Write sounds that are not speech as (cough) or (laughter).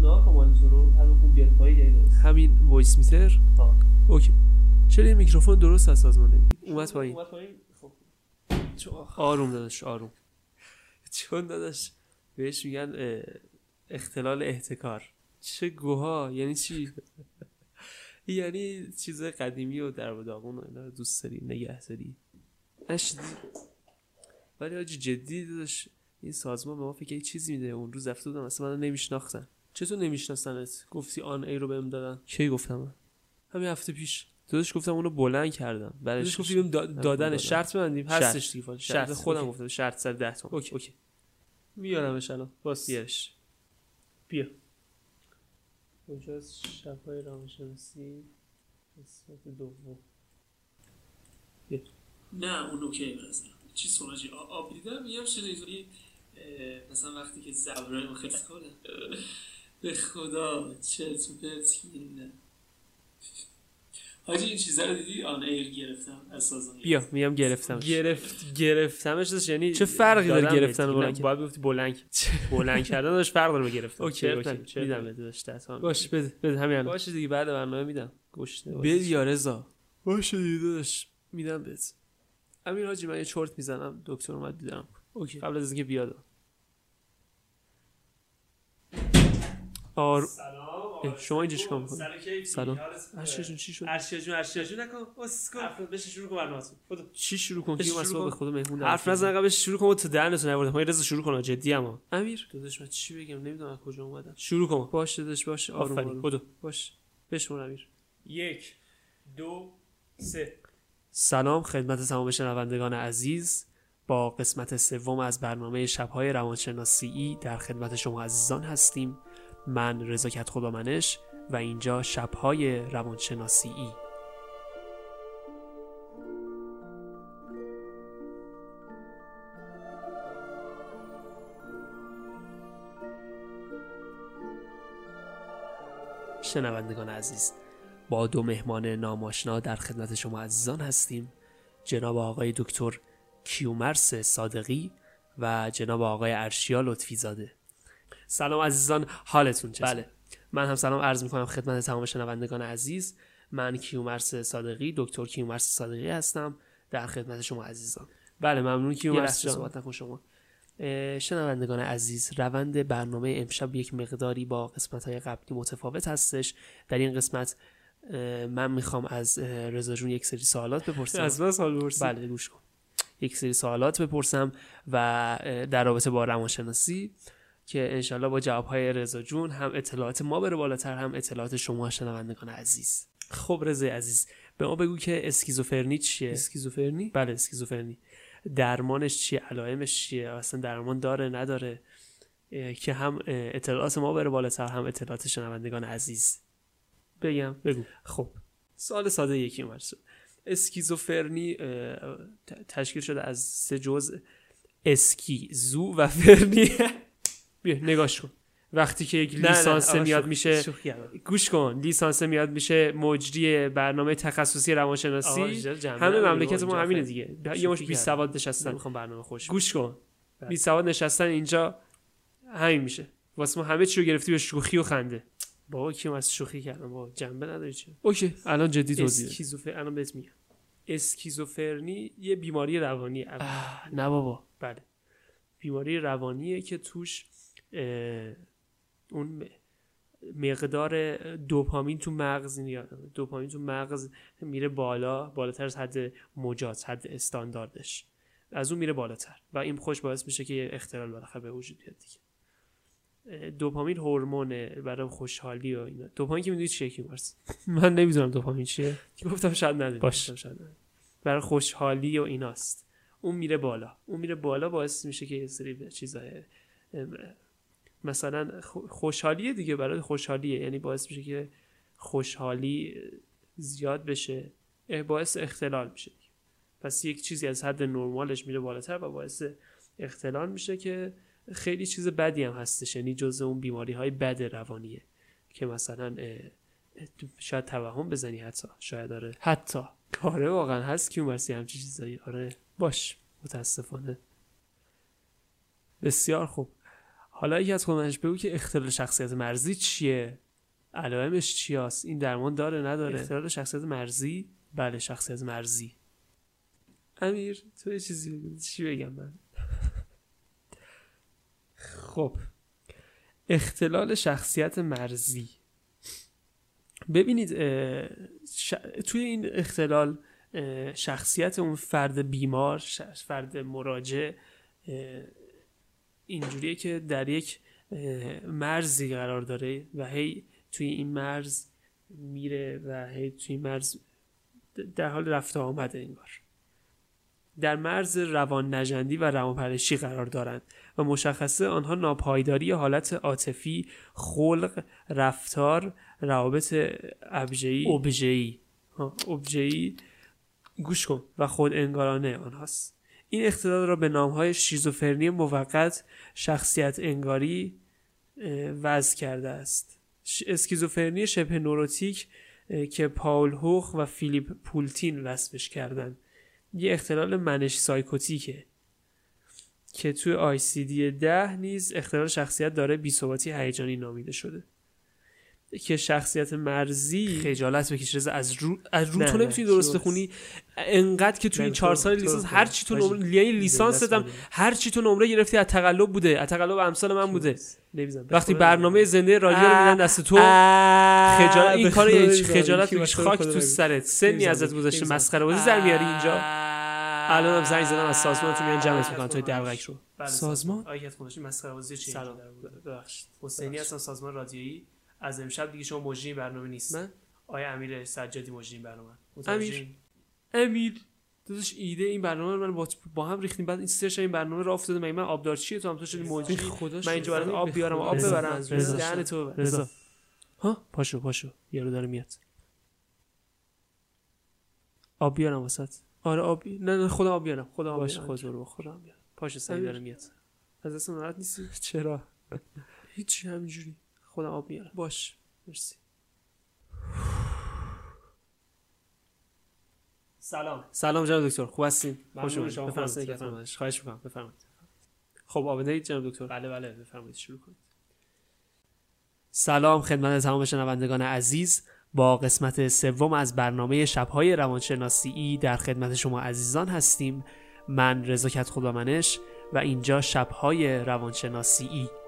تو رو همین خوب بیاد پایین همین وایس میتر. اوکی. چرا این میکروفون درست از سازمان نمیگی اومد پایین. اومد پایین؟ خب. آروم داداش آروم. چون داداش بهش میگن اختلال احتکار. چه گوها؟ یعنی چی؟ (laughs) یعنی چیز قدیمی و در و داغون و اینا رو دوست داری نگه داری. ولی آجی جدی داداش این سازمان به ما فکر چیزی میده. اون روز رفته بودم اصلا من نمیشناختن. چطور نمیشناسنت؟ گفتی آن ای رو بهم دادن. کی گفتم؟ همین هفته پیش. داداش گفتم اونو بلند کردم. بعدش گفتی بهم دا- دادن شرط ببندیم. شرط. هستش دیگه. شرط. شرط. خودم اوکی. گفتم شرط سر 10 تومن. اوکی. اوکی. میارمش الان. باس بیارش. بیا. کجاست شبهای روانشناسی. قسمت دوم. نه اون اوکی نظرم. چی سوناجی آب دیدم؟ میگم شنیدی مثلا وقتی که زبرای خیلی کنه به خدا چرت و پرت نه حاجی این چیزا رو دیدی؟ آن ایر گرفتم از سازمان بیا میام گرفتمش. گرفت گرفتمش داشت یعنی چه فرقی داره گرفتن و. بلند باید گفتی بلند بلند کردن داشت فرق داره به گرفتن. اوکی، اوکی، میدم. داشت باش بده بده همین الان. باشه دیگه بعد برنامه میدم. گوشت بده یا رضا. باشه دیگه داداش. میدم بهت. امیر حاجی من یه چرت می‌زنم. دکتر اومد دیدم. اوکی. قبل از اینکه بیاد. آر اه، شما اینجا چیکار می‌کنی؟ سلام. ارشیا جون چی شد؟ ارشیا جون ارشیا جون. نکن. اسکو بشه شروع کن برنامه بدو چی شروع کن؟ شروع مسئله به. خود مهمون حرف نزن قبلش شروع کن. تو دهنتون نبردم های رضا شروع کن جدی اما. امیر. داداش من چی بگم؟ نمی‌دونم از کجا اومدم. شروع کن. باشه داداش باشه. آروم آفرین. آروم. بدو. باش بشمون امیر. یک دو سه. سلام خدمت تمام شنوندگان عزیز. با قسمت سوم از برنامه شبهای روانشناسی ای در خدمت شما عزیزان هستیم. من رضا خدا منش و اینجا شبهای روانشناسی. ای شنوندگان عزیز با دو مهمان ناماشنا در خدمت شما عزیزان هستیم. جناب آقای دکتر کیومرس صادقی و جناب آقای ارشیا لطفی زاده سلام عزیزان حالتون چطور؟ بله. من هم سلام عرض می‌کنم خدمت تمام شنوندگان عزیز. من کیومرس صادقی دکتر کیومرس صادقی هستم در خدمت شما عزیزان. بله ممنون کیومرس جان. صحبت نکن شما. شنوندگان عزیز روند برنامه امشب یک مقداری با قسمت های قبلی متفاوت هستش. در این قسمت من می‌خوام از رضا جون یک سری سوالات بپرسم. از من سال برسی. بله گوش کن. یک سری سوالات بپرسم و در رابطه با روانشناسی. که انشالله با جوابهای رضا جون هم اطلاعات ما بره بالاتر هم اطلاعات شما شنوندگان عزیز. خب رضا عزیز به ما بگو که اسکیزوفرنی چیه؟ اسکیزوفرنی؟ بله اسکیزوفرنی. درمانش چیه؟ علائمش چیه؟ اصلا درمان داره نداره؟ که هم اطلاعات ما بره بالاتر هم اطلاعات شنوندگان عزیز. بگم. بگو. خب. سوال ساده یکی اومد. شد اسکیزوفرنی تشکیل شده از سه جزء اسکی زو و فرنی. (laughs) بیا نگاش کن. وقتی که یک لیسانس میاد میشه. گوش کن. لیسانس میاد میشه مجری برنامه تخصصی روانشناسی. همه مملکت ما همینه. دیگه. یه مش بی. سواد نشستن. نمی‌خوام برنامه خوش گوش کن. بله. بی سواد نشستن اینجا. همین میشه. واسه ما همه چی رو گرفتی به شوخی و خنده. بابا کیم از شوخی کردم؟ بابا جنبه نداری چه اوکی الان جدی توضیح. اسکیزوفر الان بهت میگم. اسکیزوفرنی یه بیماری روانیه. نه بابا. بله. بیماری روانیه که توش اون مقدار دوپامین تو مغز دوپامین تو مغز میره بالا بالاتر از حد مجاز حد استانداردش. از اون میره بالاتر و این خوش باعث میشه که یه اختلال بالاخره به وجود بیاد دیگه. دوپامین هورمونه برای خوشحالی و اینا. دوپامین که می‌دونی چیه کی (laughs) من نمی‌دونم دوپامین چیه. گفتم شاید ندونی. باش. گفتم شاید ندونی. برای خوشحالی و ایناست. اون میره بالا. اون میره بالا باعث میشه که یه سری چیزای مثلا خو- خوشحالیه دیگه برای خوشحالیه. یعنی باعث میشه که خوشحالی زیاد بشه باعث اختلال میشه. پس یک چیزی از حد نرمالش میره بالاتر و باعث اختلال میشه که خیلی چیز بدی هم هستش. یعنی جز اون بیماری های بد روانیه که مثلا شاید توهم بزنی حتی. شاید داره حتی. آره واقعا هست کیومرسی همچی چیزایی. آره. باش. متاسفانه. بسیار خوب. حالا یکی از خودمنش بگو که اختلال شخصیت مرزی چیه؟ علائمش چی هست؟ این درمان داره نداره؟ اختلال شخصیت مرزی؟ بله شخصیت مرزی. امیر تو یه چیزی بگو. چی بگم من؟ خب. اختلال شخصیت مرزی. ببینید توی این اختلال شخصیت اون فرد بیمار فرد مراجع اینجوریه که در یک مرزی قرار داره و هی توی این مرز میره و هی توی مرز در حال رفت آمده انگار. در مرز روان نجندی و روانپرشی قرار دارند و مشخصه آنها ناپایداری حالت عاطفی خلق رفتار روابط ابژه‌ای ابژه‌ای. ابژه‌ای. گوش کن و خود انگارانه آنهاست. این اختلال را به نامهای شیزوفرنی موقت شخصیت انگاری وضع کرده است. اسکیزوفرنی شبه نوروتیک که پاول هوخ و فیلیپ پولتین وصفش کردند. یه اختلال منش سایکوتیکه. که توی آی سی دی ده نیز اختلال شخصیت داره بیثباتی هیجانی نامیده شده. که شخصیت مرزی خجالت بکش از رو از رو تو نمی‌تونی درست بخونی. انقدر که توی این چهار سال لیسانس هر چی تو نمره یعنی لیسانس دادم هر چی تو نمره گرفتی از تقلب بوده. از تقلب امثال من بوده. وقتی برنامه زنده رادیو رو میدن دست تو خجالت این کار خجالت بکش خاک تو سرت. سنی ازت گذشته مسخره بازی در میاری اینجا. الان هم زنگ زدم از سازمان تو میان جمعت می‌کنن. توی دلغک رو. سازمان؟ آیت خودش مسخره بازی چی سلام. ببخشید. حسینی هستم سازمان رادیویی. از امشب دیگه شما مجری برنامه نیست. من؟ آیا امیر سجادی مجری برنامه. امیر. امیر. داداش ایده این برنامه رو من با, با هم ریختیم. بعد این سرچ این برنامه رو افتاده من من آبدارچیه تو هم تو شدی مجری. من اینجا برات آب بیارم آب ببرم. دهن تو رضا. ها؟ پاشو پاشو. یارو داره میاد. آب بیارم واسط آره آب نه نه خودم آب بیارم. خودم باشه خود رو خودم بیارم پاشو سعی داره میاد. از دست ناراحت نیستی؟ چرا؟ هیچ همینجوری. خودم آب میارم باش. مرسی. سلام. سلام جناب دکتر. خوب هستین؟ خوش اومدید بفرمایید. خواهش می‌کنم. بفرمایید. خب آماده اید جناب دکتر؟ بله بله. بفرمایید. شروع کنید. سلام خدمت تمام شنوندگان عزیز. با قسمت سوم از برنامه شبهای روانشناسی در خدمت شما عزیزان هستیم. من رضا کت خدا منش و اینجا شبهای روانشناسی ای.